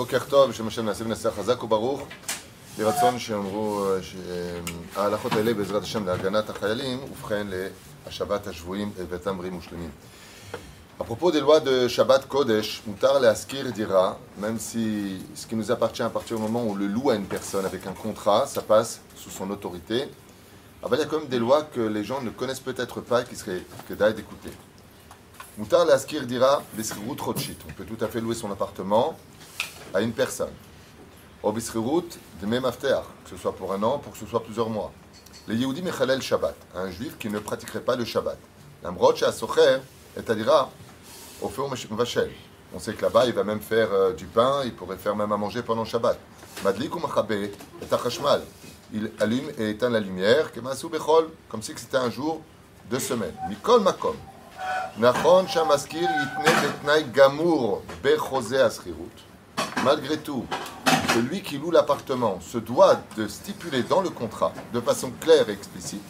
בוקר טוב, בשם השם נעשה ונעשה חזק וברוך. יהי רצון שאמרו שההלכות האלה בעזרת השם להגנת החיילים, ובכן להשבת השבויים לבתם בריאים ושלמים. À propos des lois de Shabbat Kodesh, moutar להשכיר דירה, même si ce qui nous appartient à partir du moment où le loue à une personne avec un contrat, ça passe sous son autorité. Alors, il y a quand même des lois que les gens ne connaissent peut-être pas et qui seraient que d'aille d'écouter. Moutar l'askir dira bisrut rochit. On peut tout à fait louer son appartement à une personne. Au bisrut de même after, que ce soit pour un an, pour que ce soit plusieurs mois. Les Yehudi mechalel Shabbat, un juif qui ne pratiquerait pas le Shabbat. L'amroch à socher et à dira au feu vachel. On sait que là-bas, il va même faire euh, du pain, il pourrait faire même à manger pendant Shabbat. Madlik ou machabe et achashmal. Il allume et éteint la lumière, comme si c'était un jour de semaine. Mikol makom. Nachon shamaskir yitne betnai gamour bechose asrirut. Malgré tout, celui qui loue l'appartement se doit de stipuler dans le contrat, de façon claire et explicite,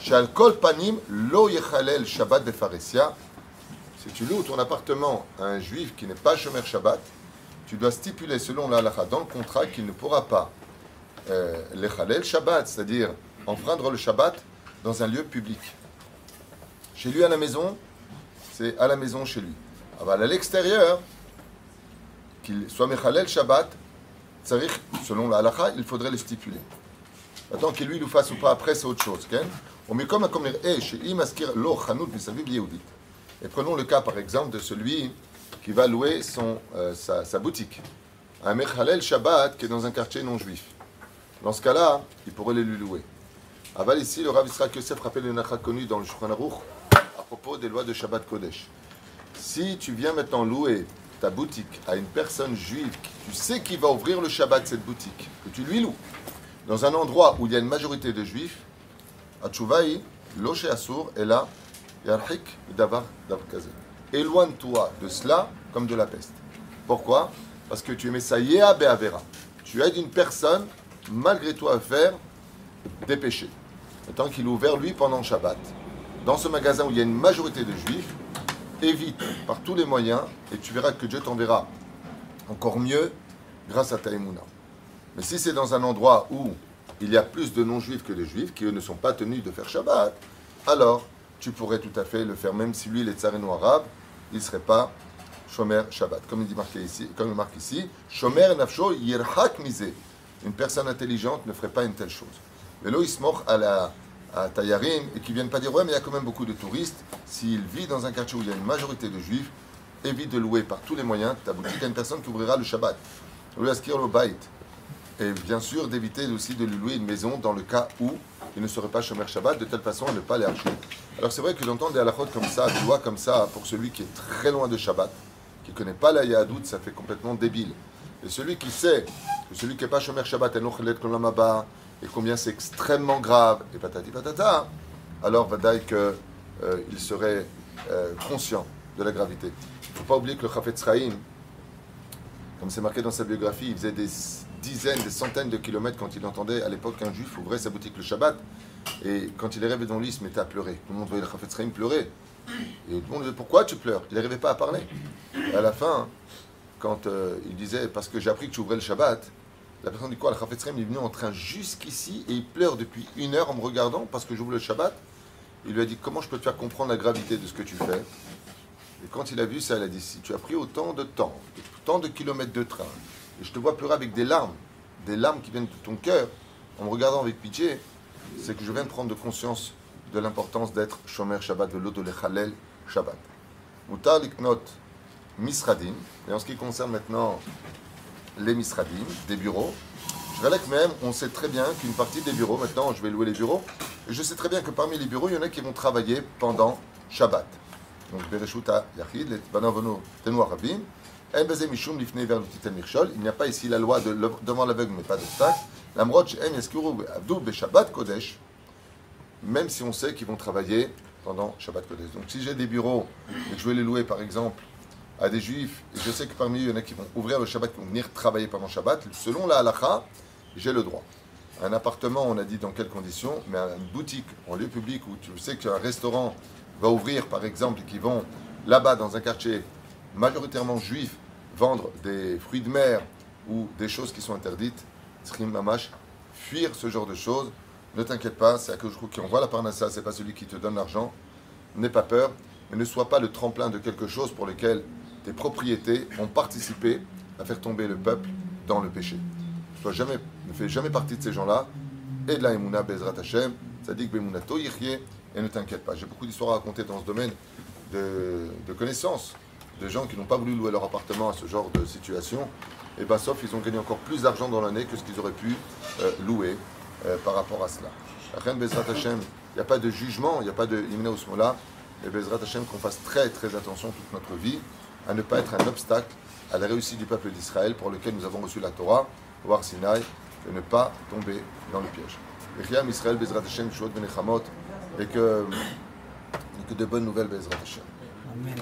Shal kol panim lo yechalel shabbat befaresia. Si tu loues ton appartement à un juif qui n'est pas Shomer Shabbat, tu dois stipuler selon la halakha dans le contrat qu'il ne pourra pas euh, Shabbat, c'est-à-dire enfreindre le Shabbat dans un lieu public. Chez lui à la maison, c'est à la maison chez lui. Alors à l'extérieur, qu'il soit Mechalel Shabbat, selon la halakha, il faudrait le stipuler. Maintenant qu'il lui le fasse ou pas après, c'est autre chose. On met comme un eh, Et prenons le cas par exemple de celui qui va louer son, euh, sa, boutique. Un Mechalel Shabbat qui est dans un quartier non juif. Dans ce cas-là, il pourrait les lui louer. Aval ici, le Rav Israël Yosef rappelle une achat connu dans le Shulchan Aruch à propos des lois de Shabbat Kodesh. Si tu viens maintenant louer ta boutique à une personne juive, tu sais qu'il va ouvrir le Shabbat cette boutique, que tu lui loues, dans un endroit où il y a une majorité de juifs, Atchouvaï, Loche Assour, et là, Yarhik, Davar. Éloigne-toi de cela comme de la peste. Pourquoi? Parce que tu es Messaïa Be'avera. Tu aides une personne malgré toi à faire des péchés. Tant qu'il est ouvert, lui, pendant Shabbat. Dans ce magasin où il y a une majorité de juifs, évite par tous les moyens et tu verras que Dieu t'enverra encore mieux grâce à ta Mais si c'est dans un endroit où il y a plus de non-juifs que de juifs, qui eux ne sont pas tenus de faire Shabbat, alors tu pourrais tout à fait le faire, même si lui, est tsareno arabe, il ne serait pas Shomer Shabbat. Comme il dit marqué ici, comme il marque ici, Shomer Nafsho Yirhak une personne intelligente ne ferait pas une telle chose. Mais mord à la à Tayarim et qui viennent pas dire ouais mais il y a quand même beaucoup de touristes. S'il vit dans un quartier où il y a une majorité de juifs, évite de louer par tous les moyens ta boutique à une personne qui ouvrira le Shabbat. Lui le bait. Et bien sûr d'éviter aussi de lui louer une maison dans le cas où il ne serait pas Shomer Shabbat, de telle façon à ne pas les. Alors c'est vrai que j'entends des halakhot comme ça, des lois comme ça, pour celui qui est très loin de Shabbat, qui ne connaît pas la Yahadout, ça fait complètement débile. Et celui qui sait que celui qui n'est pas Shomer Shabbat et combien c'est extrêmement grave, et patati patata, alors va qu'il euh, serait euh, conscient de la gravité. Il ne faut pas oublier que le Chafetz Chaim, comme c'est marqué dans sa biographie, il faisait des dizaines, des centaines de kilomètres quand il entendait à l'époque qu'un juif ouvrait sa boutique le Shabbat. Et quand il est dans le lit, il se mettait à pleurer. Tout le monde voyait le Chafetz Chaim pleurer. Et tout le monde disait Pourquoi tu pleures? Il n'arrivait pas à parler. Et à la fin, quand euh, il disait Parce que j'ai appris que tu ouvrais le Shabbat, la personne dit quoi Le Chafetzrem est venu en train jusqu'ici et il pleure depuis une heure en me regardant parce que j'ouvre le Shabbat. Il lui a dit Comment je peux te faire comprendre la gravité de ce que tu fais? Et quand il a vu ça, il a dit Si tu as pris autant de temps, autant de kilomètres de train, et je te vois pleurer avec des larmes, des larmes qui viennent de ton cœur, en me regardant avec pitié, c'est que je viens de prendre conscience de l'importance d'être Shomer Shabbat, de Chalel Shabbat. Mutar liknot misradim. Et en ce qui concerne maintenant les misradim, des bureaux, je que même, on sait très bien qu'une partie des bureaux, maintenant je vais louer les bureaux, et je sais très bien que parmi les bureaux, il y en a qui vont travailler pendant Shabbat. Donc, Bereshuta Yachid, les Banavono Tenoir Rabim, il n'y a pas ici la loi de devant l'aveugle, mais pas d'obstacle. Même si on sait qu'ils vont travailler pendant Shabbat Kodesh. Donc si j'ai des bureaux et que je vais les louer par exemple à des juifs, je sais que parmi eux, il y en a qui vont ouvrir le Shabbat, qui vont venir travailler pendant Shabbat, selon la halakha, j'ai le droit. Un appartement, on a dit dans quelles conditions, mais une boutique en lieu public où tu sais qu'un restaurant va ouvrir, par exemple, et qui vont là-bas dans un quartier majoritairement juif vendre des fruits de mer ou des choses qui sont interdites, Tzrim Mamash, fuir ce genre de choses. Ne t'inquiète pas, c'est à trouve qui envoie la parnassa, c'est pas celui qui te donne l'argent. N'aie pas peur, mais ne sois pas le tremplin de quelque chose pour lequel tes propriétés ont participé à faire tomber le peuple dans le péché. Ne fais jamais partie de ces gens-là. Et de la Emouna Bezrat Hashem, Tzadik Bemunato Yichye, et ne t'inquiète pas. J'ai beaucoup d'histoires à raconter dans ce domaine de, connaissances, de gens qui n'ont pas voulu louer leur appartement à ce genre de situation. Et bah, sauf ils ont gagné encore plus d'argent dans l'année que ce qu'ils auraient pu euh, louer euh, par rapport à cela. Rien Bezrat Hashem, il n'y a pas de jugement, il n'y a pas de Imna Ousmola. Et Bezrat Hashem, qu'on fasse très très attention toute notre vie à ne pas être un obstacle à la réussite du peuple d'Israël pour lequel nous avons reçu la Torah, au Har Sinai, de ne pas tomber dans le piège. Israël Bezrat Hashem, Shuot Benechamot, et que, et que de bonnes nouvelles Bezrat Hashem. Amen.